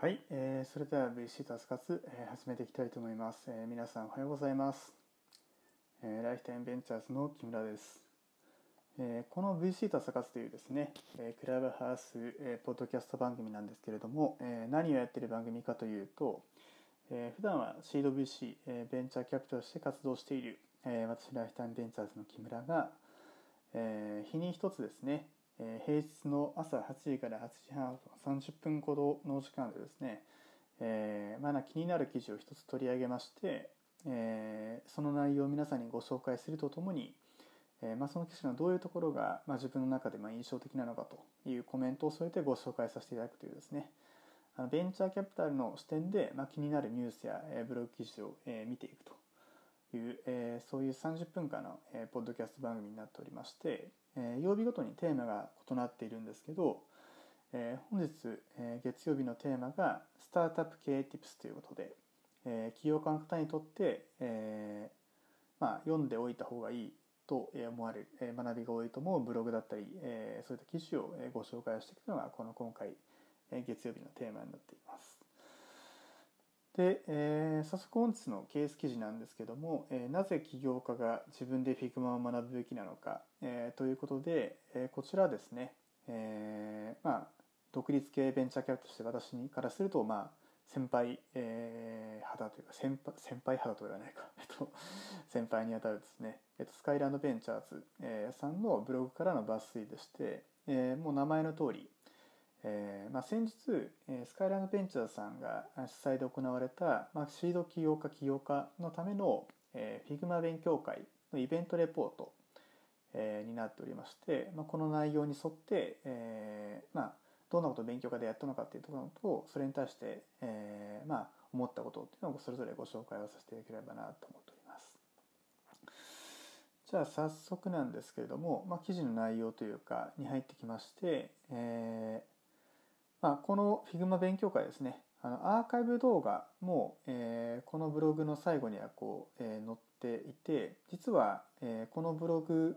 はい、えー、それでは VC タス活、えー、始めていきたいと思います、えー、皆さんおはようございます、えー、ライフタイムベンチャーズの木村です、えー、この VC タス活というですね、えー、クラブハウス、えー、ポッドキャスト番組なんですけれども、えー、何をやっている番組かというと、えー、普段はシード VC、えー、ベンチャーキャピタルとして活動している、えー、私ライフタイムベンチャーズの木村が、えー、日に一つですねえ平日の朝8時から8時半30分ほどの時間でですね、えー、まだ気になる記事を一つ取り上げまして、えー、その内容を皆さんにご紹介するとともに、えまあ、その記事のどういうところが、まあ、自分の中でま印象的なのかというコメントを添えてご紹介させていただくというですね。あのベンチャーキャピタルの視点で、ま、気になるニュースや、え、ブログ記事を、え、見ていくと。いう、えー、そういう30分間の、えー、ポッドキャスト番組になっておりまして、えー、曜日ごとにテーマが異なっているんですけど、えー、本日、えー、月曜日のテーマがスタートアップ系 Tips ということで、えー、起業家の方にとって、えーまあ、読んでおいた方がいいと思われる、えー、学びが多いと思うブログだったり、えー、そういった記事をご紹介していくのがこの今回、えー、月曜日のテーマになっています。で、えー、早速本日のケース記事なんですけども、えー、なぜ起業家が自分で Figma を学ぶべきなのか、えー、ということで、え、こちらですね、え、まあ独立系ベンチャーキャピタルとして私からすると、まあ、先輩、え、肌というか先輩先輩肌とは言わないか、先輩にあたるですね、えっと、スカイランドベンチャーズ、えー、さんのブログからの抜粋でして、え、もう名前の通り、えーまあ、先日、えー、スカイランドベンチャーさんが主催で行われた、まあ、シード起業家起業家のための、えー、Figma 勉強会のイベントレポート、えー、になっておりまして、まあ、この内容に沿って、えーまあ、どんなことを勉強会でやったのかっていうところとそれに対して、えーまあ、思ったことっていうのをそれぞれご紹介をさせていただければなと思っております。じゃあ早速なんですけれども、まあ、記事の内容というかに入ってきまして、えーまあ、この Figma 勉強会ですね。あのアーカイブ動画も、えー、このブログの最後にはこう、えー、載っていて実は、えー、このブログ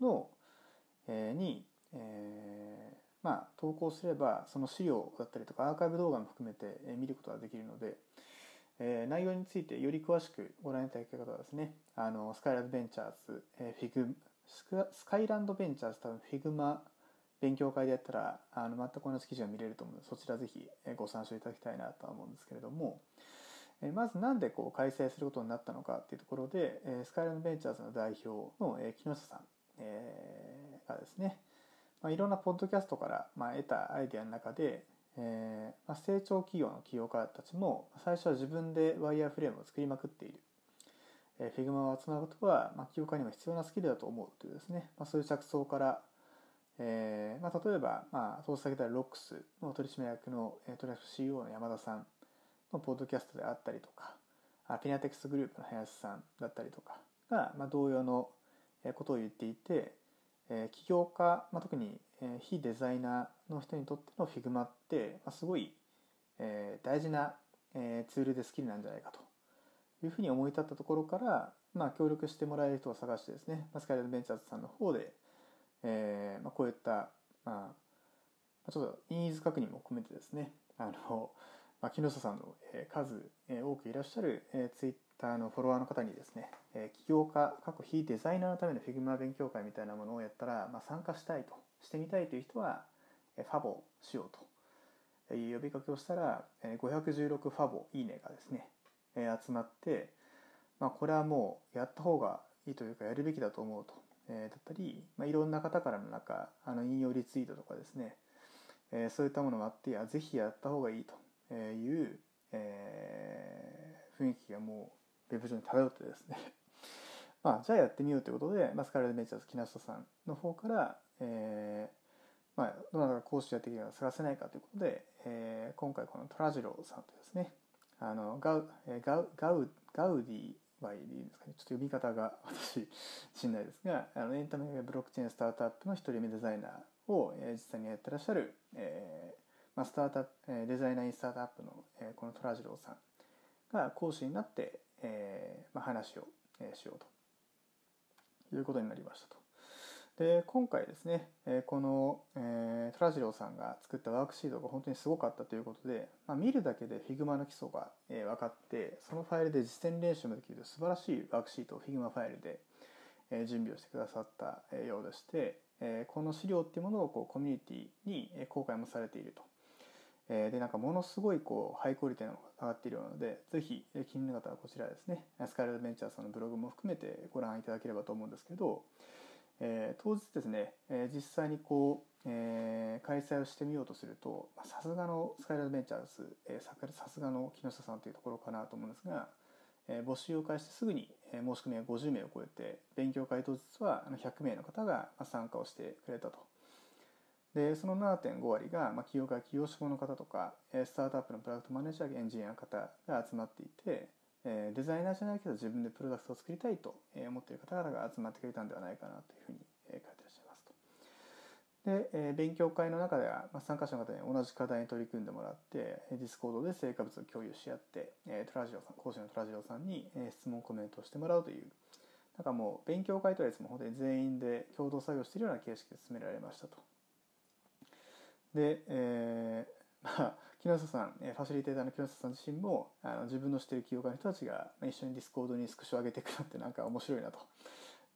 の、えー、に、えーまあ、投稿すればその資料だったりとかアーカイブ動画も含めて、えー、見ることができるので、えー、内容についてより詳しくご覧いただき方はですねあのスカイランドベンチャーズ、えー、フィグスカイランドベンチャーズ多分 Figma 勉強会でやったらあの全く同じ記事が見れると思うのでそちらぜひご参照いただきたいなとは思うんですけれどもまず何でこう開催することになったのかっていうところでスカイランドベンチャーズの代表の木下さんがですねいろんなポッドキャストから得たアイデアの中でえーまあ、成長企業の起業家たちも最初は自分でワイヤーフレームを作りまくっている、えー、Figma を集めることは、まあ、起業家にも必要なスキルだと思うというですね、まあ、そういう着想からえーまあ、例えば、まあ、投資先であるロックスの取締役の取締役 CEO の山田さんのポッドキャストであったりとかあピナテックスグループの林さんだったりとかが、まあ、同様のことを言っていて、えー、起業家、まあ、特に、えー、非デザイナーの人にとっての Figma って、まあ、すごい、えー、大事な、えー、ツールでスキルなんじゃないかというふうに思い立ったところから、まあ、協力してもらえる人を探してですね、まあ、スカイラルベンチャーズさんの方で、えーまあ、こういった、まあ、ちょっとニーズ確認も込めてですねあの、まあ、木下さんの数多くいらっしゃるツイッターのフォロワーの方にですね起業家過去非デザイナーのための Figma 勉強会みたいなものをやったら、まあ、参加したいとしてみたいという人はファボしようという呼びかけをしたら516ファボいいねがですね集まって、まあ、これはもうやった方がいいというかやるべきだと思うとえー、だったり、まあ、いろんな方からの中あの引用リツイートとかですね、えー、そういったものがあっていぜひやった方がいいという、えー、雰囲気がもうウェブ上に漂ってですね。まあ、じゃあやってみようということで、まあ、スカラルベンチャーズ木下さんの方から、えーまあ、どなたか講師やってきるのか探せないかということで、えー、今回このトラジロさんとですねあのガウガウガウガウディはいいですかねちょっと読み方が私知んないですがあのエンタメブロックチェーンスタートアップの一人目デザイナーを、えー、実際にやってらっしゃる、えーまあ、スタートアップ、えー、デザイナーインスタートアップの、えー、このトラジロさんが講師になって、えーまあ、話を、えー、しようということになりましたと。で今回ですね、えこの、えー、トラジロさんが作ったワークシートが本当にすごかったということで、まあ、見るだけで Figma の基礎が、え分かってそのファイルで実践練習もできる素晴らしいワークシートを Figma ファイルで、え準備をしてくださったようでして、えこの資料っていうものをこうコミュニティに公開もされていると。えでなんかものすごいこうハイクオリティの上がっているのでぜひ気になる方はこちらですねスカイラドベンチャーさんのブログも含めてご覧いただければと思うんですけど、えー、当日ですね、えー、実際にこう、えー、開催をしてみようとするとさすがのスカイラドベンチャーズさすがの木下さんというところかなと思うんですが、えー、募集を開始してすぐに、えー、申し込みが50名を超えて勉強会当日は100名の方が参加をしてくれたと。でその7.5割が、まあ、起業家起業志望の方とかスタートアップのプロダクトマネージャーエンジニアの方が集まっていてえデザイナーじゃないけど自分でプロダクトを作りたいと思っている方々が集まってくれたんではないかなというふうに書いてらっしゃいますと。で、え勉強会の中では、ま参加者の方に同じ課題に取り組んでもらって Discord で成果物を共有し合って、えトラジオさん講師のトラジオさんに、え質問コメントをしてもらうというなんかもう勉強会とはですも本当に全員で共同作業しているような形式で進められましたと。で、えー、まあ木下さん、ファシリテーターの木下さん自身もあの自分の知ってる起業家の人たちが一緒に Discord にスクショ上げていくのって なんか面白いなと。っ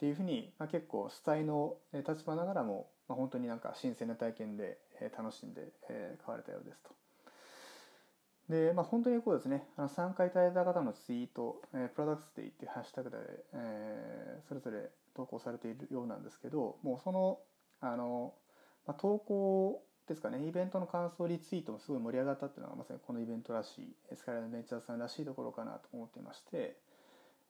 ていうふうに、まあ、結構主催の立場ながらも、まあ、本当になんか新鮮な体験で楽しんで買われたようですと。で、まあ、本当にこうですね、あの参加いただいた方のツイート、えー、 Products Day っていうハッシュタグで、えー、それぞれ投稿されているようなんですけど、もうその、あの、まあ、投稿ですかね、イベントの感想リツイートもすごい盛り上がったっていうのがまさにこのイベントらしいエ、スカイランドベンチャーさんらしいところかなと思ってまして、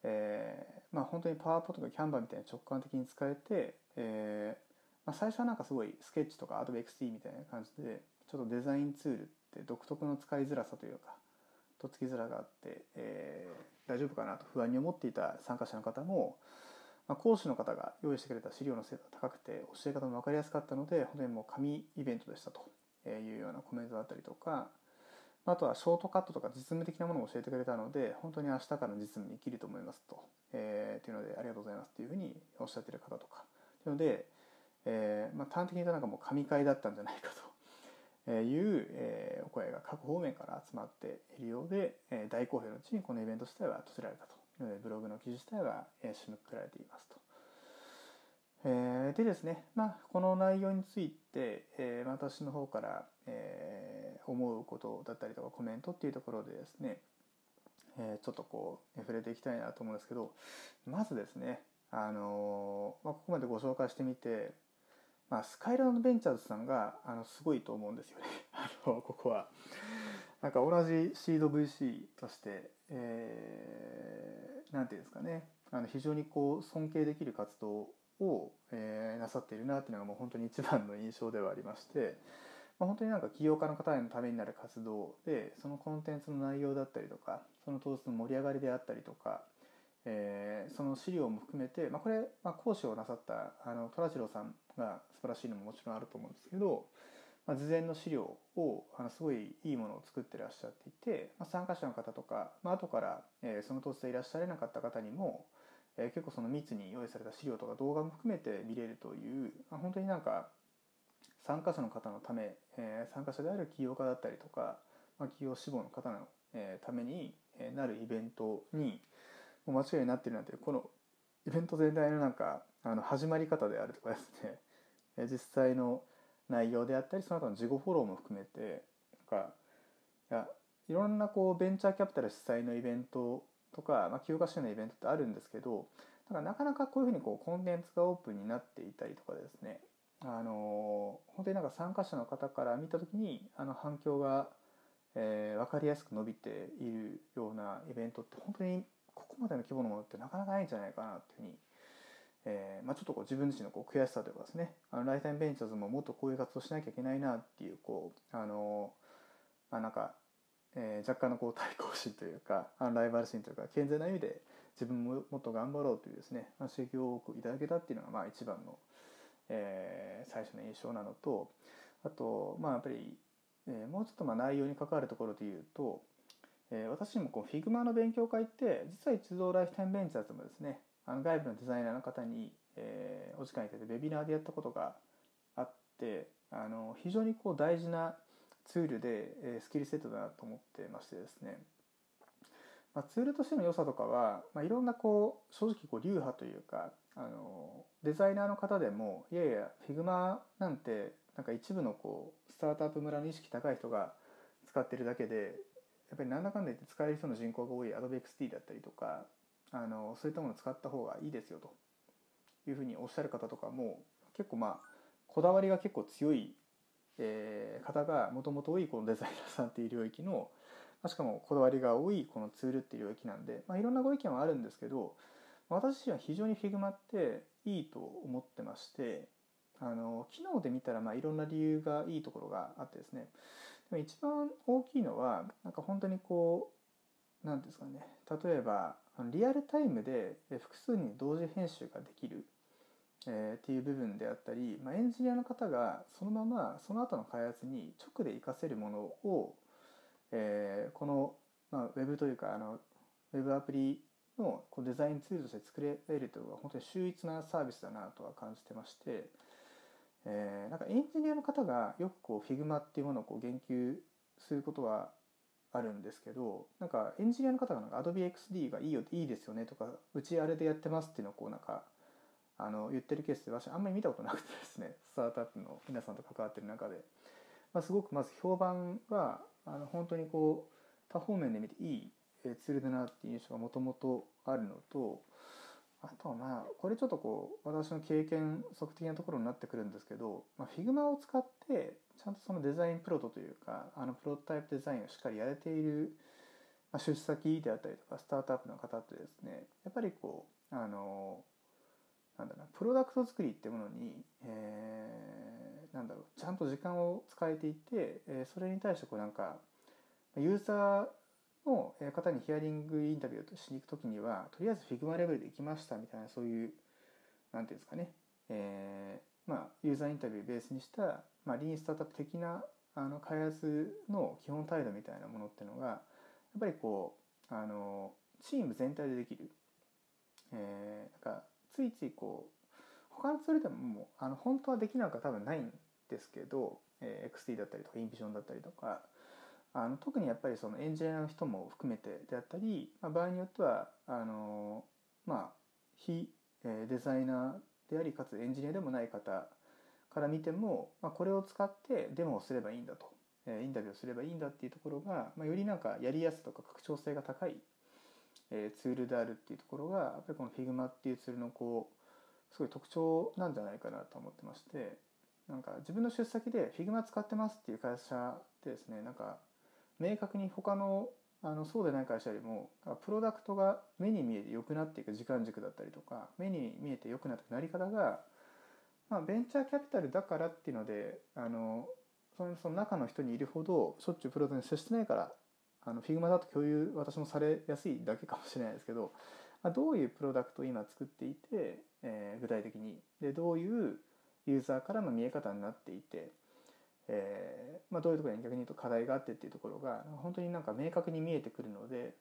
えー、まあ本当にパワーポとかキャンバーみたいに直感的に使えて、えーまあ、最初はなんかすごいスケッチとか Adobe XD みたいな感じで、ちょっとデザインツールって独特の使いづらさというか、とっつきづらがあって、えー、大丈夫かなと不安に思っていた参加者の方も、まあ、講師の方が用意してくれた資料の精度が高くて教え方も分かりやすかったので本当にもう紙イベントでしたというようなコメントだったりとかあとはショートカットとか実務的なものを教えてくれたので本当に明日からの実務に生きると思いますと、えー、というのでありがとうございますというふうにおっしゃってる方とか。というので、えーまあ、端的に言うとなんかもう神会だったんじゃないかという、えー、お声が各方面から集まっているようで、えー、大好評のうちにこのイベント自体は閉じられたと。ブログの記事自体は締めくくられていますと。えー、でですね、まあ、この内容について、えー、私の方から、えー、思うことだったりとかコメントっていうところでですね、えー、ちょっとこう触れていきたいなと思うんですけどまずですね、あのまあ、ここまでご紹介してみて、まあ、スカイランドベンチャーズさんがあのすごいと思うんですよね あのここは。なんか同じシード VC として、えー、なんていうんですかね。あの非常にこう尊敬できる活動を、えー、なさっているなっていうのがもう本当に一番の印象ではありまして、まあ、本当になんか起業家の方へのためになる活動でそのコンテンツの内容だったりとかその当日の盛り上がりであったりとか、えー、その資料も含めて、まあ、これ、まあ、講師をなさったあの虎次郎さんが素晴らしいのももちろんあると思うんですけどまあ、事前の資料をあのすごいいいものを作ってらっしゃっていて、まあ、参加者の方とか、まあ後から、えー、その当日でいらっしゃれなかった方にも、えー、結構その密に用意された資料とか動画も含めて見れるという、まあ、本当になんか参加者の方のため、えー、参加者である起業家だったりとか、まあ、企業志望の方の、えー、ためになるイベントにもう間違いになってるなんてこのイベント全体のなんかあの始まり方であるとかですね、実際の内容であったりその後の事後フォローも含めてなんかいやいろんなこうベンチャーキャピタル主催のイベントとか、まあ、休暇支援のイベントってあるんですけどなんかなかなかこういうふうにこうコンテンツがオープンになっていたりとかですね。あの本当になんか参加者の方から見た時にあの反響が、えー、分かりやすく伸びているようなイベントって本当にここまでの規模のものってなかなかないんじゃないかなっていうふうにえーまあ、ちょっとこう自分自身のこう悔しさというかですねあのライフタイムベンチャーズももっとこういう活動しなきゃいけないなっていうこうあの、まあ、なんか、えー、若干のこう対抗心というか あのライバル心というか健全な意味で自分ももっと頑張ろうというですね、まあ、刺激を多くいただけたっていうのがまあ一番の、えー、最初の印象なのとあとまあやっぱり、えー、もうちょっとまあ内容に関わるところで言うと、えー、私もこう Figma の勉強会って実は一度ライフタイムベンチャーズもですねあの外部のデザイナーの方にえー、お時間いただいてウェビナーでやったことがあってあの非常にこう大事なツールで、えー、スキルセットだなと思ってましてですね、まあ、ツールとしての良さとかは、まあ、いろんなこう正直こう流派というかあのデザイナーの方でもいやいや Figma なんてなんか一部のこうスタートアップ村の意識高い人が使ってるだけでやっぱりなんだかんだ言って使える人の人口が多い Adobe XD だったりとかあのそういったものを使った方がいいですよというふうにおっしゃる方とかも結構まあこだわりが結構強い、えー、方がもともと多いこのデザイナーさんっていう領域のしかもこだわりが多いこのツールっていう領域なんで、まあ、いろんなご意見はあるんですけど私自身は非常に Figma っていいと思ってましてあの機能で見たらまあいろんな理由がいいところがあってですね。でも一番大きいのはなんか本当にこう何ですかね。例えばリアルタイムで複数に同時編集ができる、えー、っていう部分であったり、まあ、エンジニアの方がそのままその後の開発に直で活かせるものを、えー、この、まあ、ウェブというかあのウェブアプリのこうデザインツールとして作れるというのは本当に秀逸なサービスだなとは感じてまして、えー、なんかエンジニアの方がよくこう Figma っていうものをこう言及することはあるんですけどなんかエンジニアの方がなんか AdobeXD がいいよいいですよねとかうちあれでやってますっていうのをこうなんかあの言ってるケースで私あんまり見たことなくてですね スタートアップの皆さんと関わってる中で、まあ、すごくまず評判はあの本当にこう多方面で見ていいツールだなっていう印象がもともとあるのとあとはまあこれちょっとこう私の経験測的なところになってくるんですけど、まあ、Figma を使ってちゃんとそのデザインプロトというかあのプロトタイプデザインをしっかりやれている、まあ、出先であったりとかスタートアップの方ってですねやっぱりこうあのなんだろうプロダクト作りっていうものに、えー、なんだろうちゃんと時間を使えていて、えー、それに対してこうなんかユーザーの方にヒアリングインタビューとしに行く時にはとりあえず Figma レベルで行きましたみたいなそういう何ていうんですかね、えー、まあ、ユーザーインタビューベースにした、まあ、リーンスタートアップ的なあの開発の基本態度みたいなものっていうのがやっぱりこうあのチーム全体でできる、えー、なんかついついこう他のツールでももうあの本当はできなくは多分ないんですけど、えー、XT だったりとかインビジョンだったりとかあの特にやっぱりそのエンジニアの人も含めてであったり、まあ、場合によってはあのまあ非デザイナーでありかつエンジニアでもない方から見ても、まあ、これを使ってデモをすればいいんだと、えインタビューをすればいいんだっていうところが、まあ、よりなんかやりやすとか拡張性が高い、えツールであるっていうところがやっぱりこの Figma っていうツールのこうすごい特徴なんじゃないかなと思ってましてなんか自分の出先で Figma 使ってますっていう会社でですねなんか明確に他のあのそうでない会社よりもプロダクトが目に見えて良くなっていく時間軸だったりとか目に見えて良くなっていくなり方が、まあ、ベンチャーキャピタルだからっていうのであのそのその中の人にいるほどしょっちゅうプロダクトに接してないからあの Figma だと共有私もされやすいだけかもしれないですけど、まあ、どういうプロダクトを今作っていて、えー、具体的に。でどういうユーザーからの見え方になっていてえーまあ、どういうところに逆に言うと課題があってっていうところが本当になんか明確に見えてくるので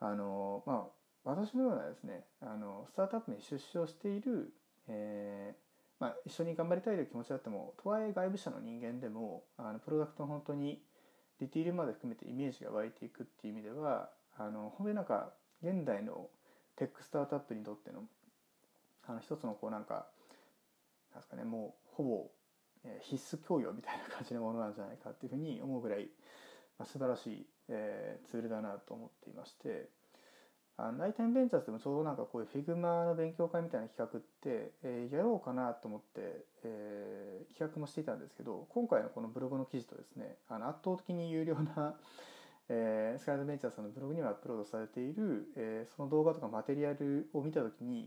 あの、まあ、私のようなですねあのスタートアップに出資をしている、えーまあ、一緒に頑張りたいという気持ちだってもとはいえ外部者の人間でもあのプロダクトの本当にディティールまで含めてイメージが湧いていくっていう意味ではあの本当になんか現代のテックスタートアップにとってのあの一つのこうなんかなんですかねもうほぼ必須教養みたいな感じのものなんじゃないかっていうふうに思うぐらい、まあ、素晴らしい、え、ツールだなと思っていましてあの Lifetime Ventures でもちょうどなんかこういう Figma の勉強会みたいな企画って、え、やろうかなと思って、え、企画もしていたんですけど今回のこのブログの記事とですねあの圧倒的に優良なえー、 Skyland Ventures さんのブログにはアップロードされている、え、その動画とかマテリアルを見た時に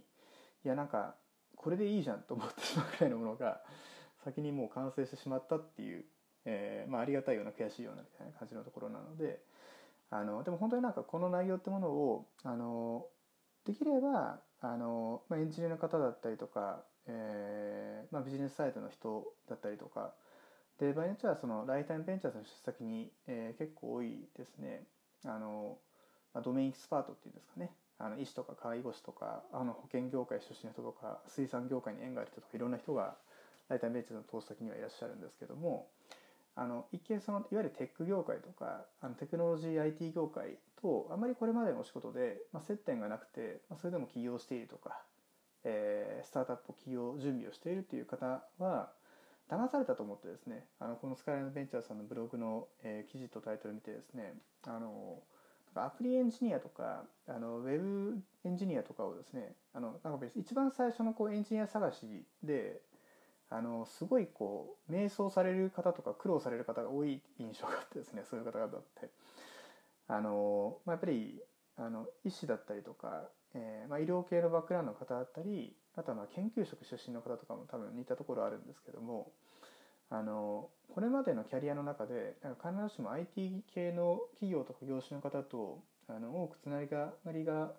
いやなんかこれでいいじゃんと思ってしまうぐらいのものが先にもう完成してしまったっていう、えー、まあ、ありがたいような悔しいようなみたいな感じのところなのであのでも本当になんかこの内容ってものをあのできればあの、まあ、エンジニアの方だったりとか、えー、まあ、ビジネスサイトの人だったりとかで場合によってはそのライタイムベンチャーズの出先に、えー、結構多いですね。あの、まあ、ドメインエキスパートっていうんですかね、あの医師とか介護士とかあの保険業界出身の人とか水産業界に縁がある人とかいろんな人が大体ベンチャーの投資先にはいらっしゃるんですけどもあの一見そのいわゆるテック業界とかあのテクノロジー IT 業界とあまりこれまでのお仕事で、まあ、接点がなくて、まあ、それでも起業しているとか、えー、スタートアップ起業準備をしているという方は騙されたと思ってですねあのこのスカイラインベンチャーさんのブログの、えー、記事とタイトル見てですねあのアプリエンジニアとかあのウェブエンジニアとかをですねあのなんか一番最初のこうエンジニア探しであのすごいこう迷走される方とか苦労される方が多い印象があってですね そういう方々って。あの、まあ、やっぱりあの医師だったりとか、えーまあ、医療系のバックグラウンドの方だったりあとはまあ研究職出身の方とかも多分似たところあるんですけどもあのこれまでのキャリアの中でなんか必ずしも IT 系の企業とか業種の方とあの多くつながりが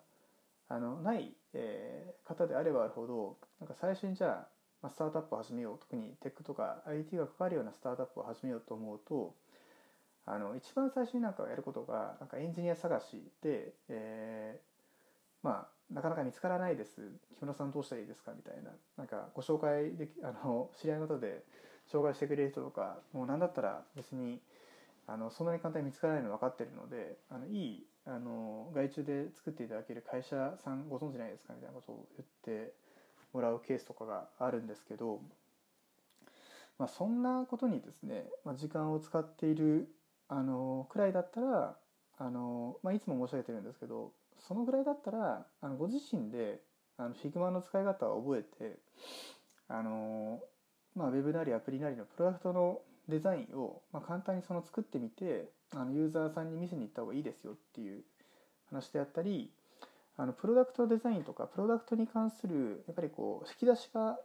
あのない、えー、方であればあるほどなんか最初にじゃあ、まあ、スタートアップを始めよう。特にテックとか IT が関わるようなスタートアップを始めようと思うとあの一番最初になんかやることがなんかエンジニア探しで、えー、まあなかなか見つからないです。木村さんどうしたらいいですかみたいな。なんかご紹介できあの知り合いの方で紹介してくれる人とかもう何だったら別にあのそんなに簡単に見つからないの分かってるのであのいいあの外注で作っていただける会社さんご存知ないですかみたいなことを言ってもらうケースとかがあるんですけど、まあ、そんなことにですね、まあ、時間を使っているあのくらいだったらあの、まあ、いつも申し上げてるんですけどそのぐらいだったらあのご自身であの Figma の使い方を覚えてあの、まあ、ウェブなりアプリなりのプロダクトのデザインを、まあ、簡単にその作ってみてあのユーザーさんに見せに行った方がいいですよっていう話であったりあのプロダクトデザインとかプロダクトに関するやっぱりこう引き出しが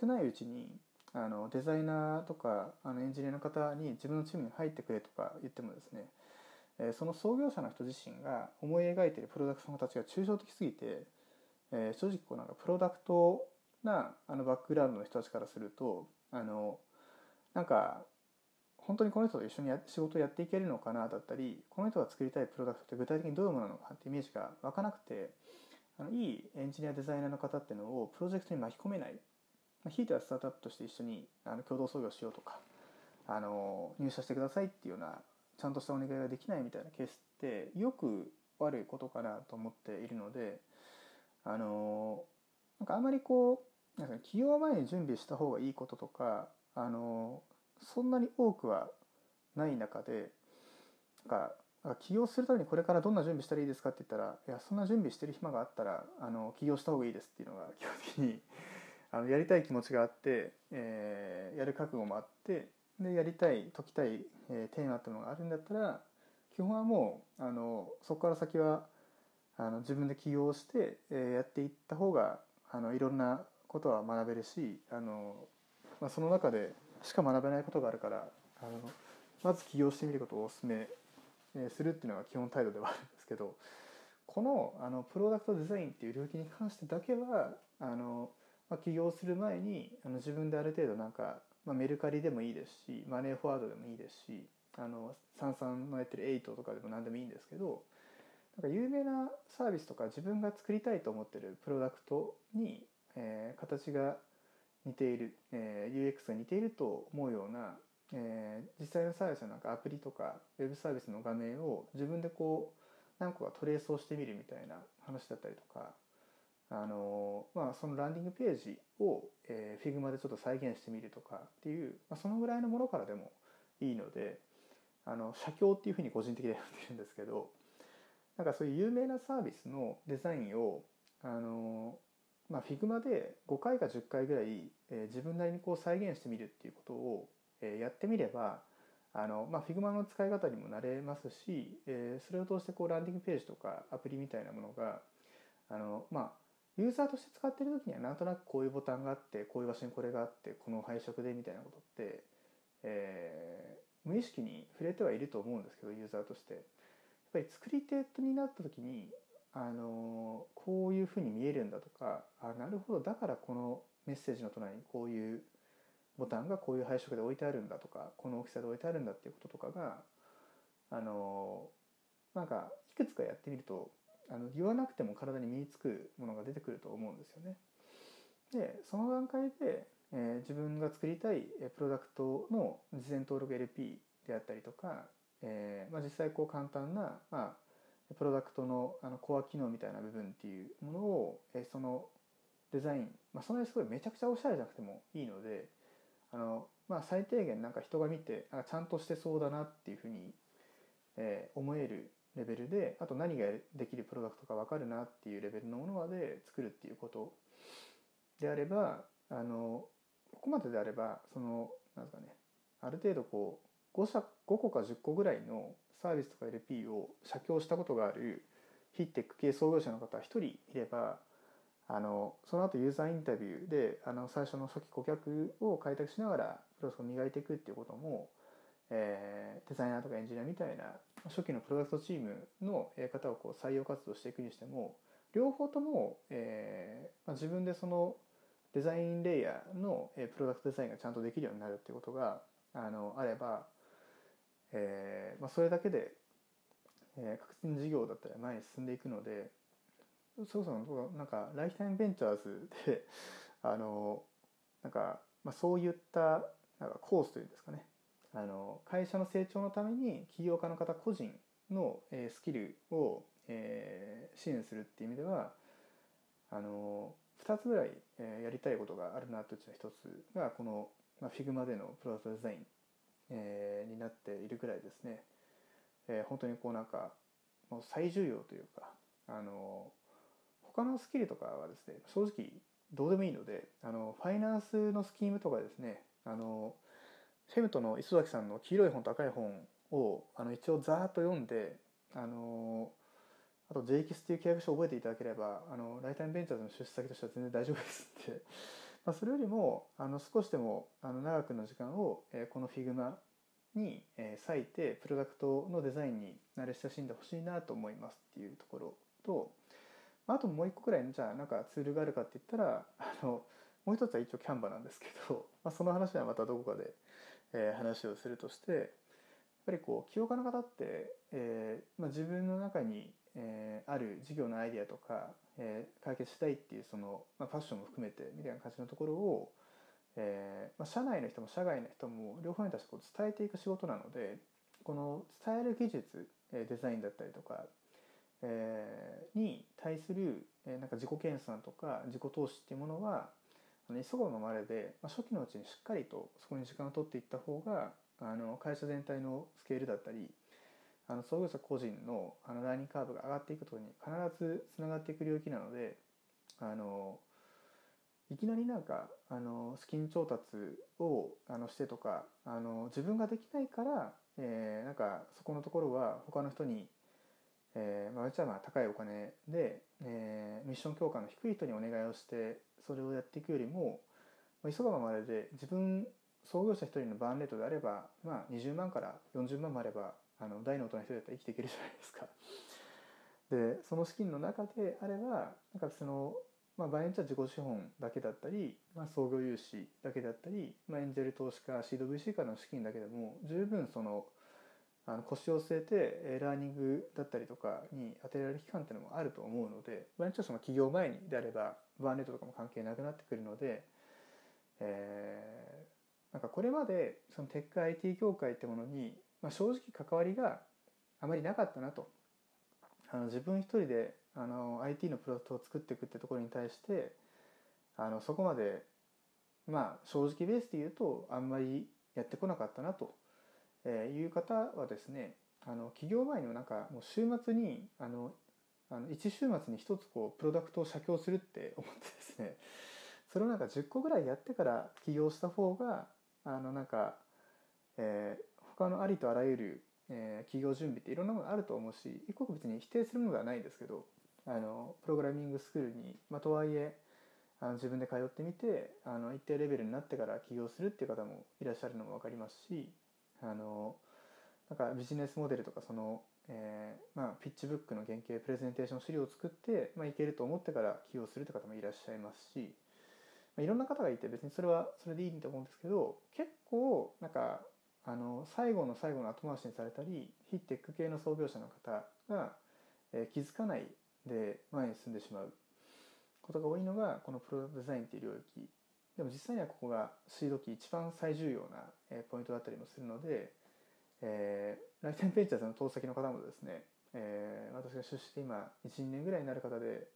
少ないうちにあのデザイナーとかあのエンジニアの方に自分のチームに入ってくれとか言ってもですね、えその創業者の人自身が思い描いているプロダクトの形が抽象的すぎて、え正直こうなんかプロダクトなあのバックグラウンドの人たちからするとあのなんか本当にこの人と一緒にや仕事をやっていけるのかなだったりこの人が作りたいプロダクトって具体的にどういうものなのかってイメージが湧かなくてあのいいエンジニアデザイナーの方っていうのをプロジェクトに巻き込めない、まあ、ひいてはスタートアップとして一緒にあの共同創業しようとかあの入社してくださいっていうようなちゃんとしたお願いができないみたいなケースってよく悪いことかなと思っているのであのなんかあんまりこうなんか起業前に準備した方がいいこととかあのそんなに多くはない中でなんか起業するためにこれからどんな準備したらいいですかって言ったらいやそんな準備してる暇があったらあの起業した方がいいですっていうのが 基本的にあのやりたい気持ちがあって、えー、やる覚悟もあってでやりたい解きたい、えー、テーマっていうのがあるんだったら基本はもうあのそこから先はあの自分で起業して、えー、やっていった方があのいろんなことは学べるしあの、まあ、その中でしか学べないことがあるからあのまず起業してみることをお勧めするっていうのが基本態度ではあるんですけどこのあのプロダクトデザインっていう領域に関してだけはあの、まあ、起業する前にあの自分である程度なんか、まあ、メルカリでもいいですしマネーフォワードでもいいですしあのサンサンのやってるエイトとかでも何でもいいんですけどなんか有名なサービスとか自分が作りたいと思ってるプロダクトに、えー、形が似ている、えー、UX が似ていると思うような、えー、実際のサービスのなんかアプリとかウェブサービスの画面を自分でこう何個かトレースをしてみるみたいな話だったりとかあのまあ、そのランディングページを、えー、Figma でちょっと再現してみるとかっていう、まあ、そのぐらいのものからでもいいのであの写経っていうふうに個人的には呼んでるんですけどなんかそういう有名なサービスのデザインをあのまあ、Figma で5回か10回ぐらい、えー、自分なりにこう再現してみるっていうことを、えー、やってみればあの、まあ、Figma の使い方にもなれますし、えー、それを通してこうランディングページとかアプリみたいなものがあの、まあ、ユーザーとして使ってる時にはなんとなくこういうボタンがあってこういう場所にこれがあってこの配色でみたいなことって、えー、無意識に触れてはいると思うんですけどユーザーとして。やっぱり作り手になった時にあのこういうふうに見えるんだとかあなるほどだからこのメッセージの隣にこういうボタンがこういう配色で置いてあるんだとかこの大きさで置いてあるんだっていうこととかがあのなんかいくつかやってみるとあの言わなくても体に身につくものが出てくると思うんですよね。でその段階で、えー、自分が作りたいプロダクトの事前登録 LP であったりとか、えーまあ、実際こう簡単な、まあ、プロダクトのあのコア機能みたいな部分っていうものを、えー、そのデザイン、まあ、そんなにすごいめちゃくちゃおしゃれじゃなくてもいいのであの、まあ、最低限なんか人が見てあちゃんとしてそうだなっていうふうに、えー、思えるレベルであと何ができるプロダクトか分かるなっていうレベルのものまで作るっていうことであればあのここまでであればそのなんですかねある程度こう 5, 社5個か10個ぐらいのサービスとか LP を写経したことがあるヒッテック系創業者の方1人いればあのその後ユーザーインタビューであの最初の初期顧客を開拓しながらプロセスを磨いていくっていうことも、えー、デザイナーとかエンジニアみたいな初期のプロダクトチームの方をこう採用活動していくにしても両方とも、えーまあ、自分でそのデザインレイヤーのプロダクトデザインがちゃんとできるようになるっていうことがあのあれば、えーまあ、それだけで、えー、確実に事業だったら前に進んでいくのでそうそうなんかライフタイムベンチャーズで あのなんか、まあ、そういったなんかコースというんですかね。あの会社の成長のために起業家の方個人の、えー、スキルを、えー、支援するっていう意味ではあの2つぐらい、えー、やりたいことがあるなといううちの1つがこの、まあ、Figma でのプロダクトデザイン、えー、になっているぐらいですね、えー、本当にこうなんかもう最重要というかあの他のスキルとかはですね正直どうでもいいのであのファイナンスのスキームとかですねあのフェムトの磯崎さんの黄色い本と赤い本をあの一応ざーっと読んであのあと JX っていう契約書を覚えていただければあのライタイムベンチャーズの出資先としては全然大丈夫ですって、まあ、それよりもあの少しでもあの長くの時間を、えー、この Figma に、えー、割いてプロダクトのデザインに慣れ親しんでほしいなと思いますっていうところとまああともう一個くらいじゃあなんかツールがあるかって言ったらあのもう一つは一応キャンバなんですけど、まあ、その話はまたどこかで、えー、話をするとしてやっぱりこう起業家の方って、えーまあ、自分の中に、えー、ある事業のアイディアとか、えー、解決したいっていうその、まあ、ファッションも含めてみたいな感じのところを、えーまあ、社内の人も社外の人も両方に対してこう伝えていく仕事なのでこの伝える技術デザインだったりとかえー、に対する、えー、なんか自己研鑽とか自己投資っていうものはあの急ぐのまれで、まあ、初期のうちにしっかりとそこに時間を取っていった方があの会社全体のスケールだったりあの創業者個人のあのラーニングカーブが上がっていくことに必ずつながっていく領域なのであのいきなりなんかあの資金調達をあのしてとかあの自分ができないから、えー、なんかそこのところは他の人にえーまあ、うちはまあ高いお金で、えー、ミッション強化の低い人にお願いをしてそれをやっていくよりも、まあ、急がばまでで自分創業者1人のバーンレートであれば、まあ、20万から40万もあればあの大の大人1人だったら生きていけるじゃないですか。でその資金の中であればなんかその、まあ、場合によっては自己資本だけだったり、まあ、創業融資だけだったり、まあ、エンジェル投資家シード VC からの資金だけでも十分そのあの腰を据えてラーニングだったりとかに当てられる期間っていうのもあると思うので場合によってはその起業前にであればバーネットとかも関係なくなってくるので、えー、なんかこれまでそのテック IT 業界ってものに、まあ、正直関わりがあまりなかったなと。あの自分一人であの IT のプロダクトを作っていくってところに対してあのそこまでまあ正直ベースで言うとあんまりやってこなかったなと、いう方はですねあの企業前にもなんかもう週末にあのあの1週末に1つこうプロダクトを写経するって思ってですねそれをなんか10個ぐらいやってから起業した方があのなんか、えー、他のありとあらゆる、えー、企業準備っていろんなものがあると思うし一個別に否定するものではないんですけどあのプログラミングスクールに、まあ、とはいえあの自分で通ってみてあの一定レベルになってから起業するっていう方もいらっしゃるのも分かりますしあのなんかビジネスモデルとかその、えーまあ、ピッチブックの原型プレゼンテーション資料を作って、まあ、いけると思ってから起用するって方もいらっしゃいますし、まあ、いろんな方がいて別にそれはそれでいいと思うんですけど結構なんかあの最後の最後の後回しにされたり非テック系の創業者の方が、えー、気づかないで前に進んでしまうことが多いのがこのプロダクトデザインっていう領域。でも実際にはここがシード期一番最重要なえポイントだったりもするので、えー、楽天ベンチャーズの投資先の方もですね、えー、私が出資して今12年ぐらいになる方で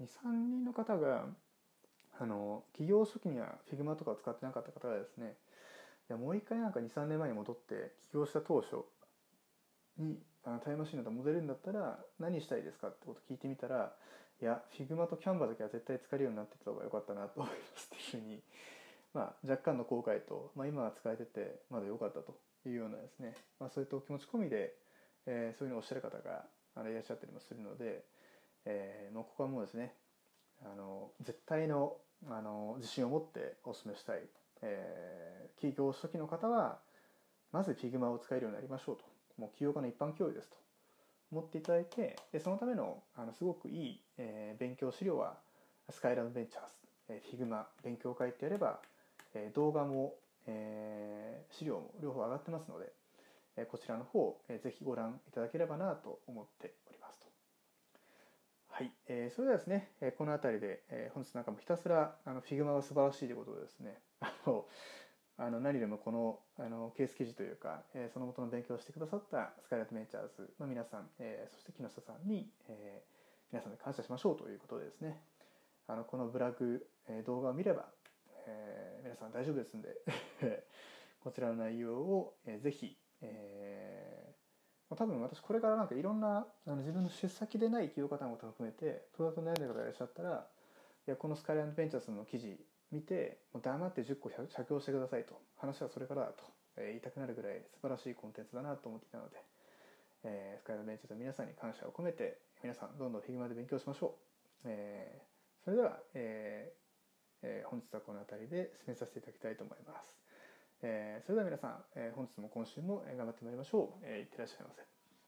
23人の方があの企業初期には Figma とかを使ってなかった方がですねやもう一回なんか23年前に戻って起業した当初にあのタイムマシンなど戻れるんだったら何したいですかってこと聞いてみたらいや Figma と Canva だけは絶対使えるようになってた方が良かったなと思いますっていうふうに、まあ、若干の後悔と、まあ、今は使えててまだ良かったというようなですね、まあ、そういったお気持ち込みで、えー、そういうのをおっしゃる方があのいらっしゃったりもするので、えー、もうここはもうですねあの絶対のあの自信を持ってお勧めしたい、えー、企業初期の方はまず Figma を使えるようになりましょうともう起業家の一般教養ですと思っていただいてでそのためのあのすごくいい、えー、勉強資料はスカイランドベンチャーズ、えー、Figma 勉強会ってやれば、えー、動画も、えー、資料も両方上がってますので、えー、こちらの方、えー、ぜひご覧いただければなと思っておりますと。はい、えー、それではですね、えー、この辺りで、えー、本日なんかもひたすらあの Figma が素晴らしいということでですねあのあの何よりもこのあのケース記事というか、えー、その元の勉強をしてくださったスカイライトベンチャーズの皆さん、えー、そして木下さんに、えー、皆さんで感謝しましょうということでですね。あのこのブラグ、えー、動画を見れば、えー、皆さん大丈夫ですんで こちらの内容を、えー、ぜひ、えー、多分私これからなんかいろんなあの自分の出先でない企業方も含めてプロダクト悩んでる方がいらっしゃったらいやこのスカイライトベンチャーズの記事見てもう黙って10個写経してくださいと。話はそれからだと、え言いたくなるぐらい素晴らしいコンテンツだなと思っていたので、えー、スカイラベンチャーと皆さんに感謝を込めて皆さんどんどん Figma で勉強しましょう、えー、それでは、えーえー、本日はこの辺りで進めさせていただきたいと思います、えー、それでは皆さん、えー、本日も今週も頑張ってまいりましょう、えー、いってらっしゃいませ。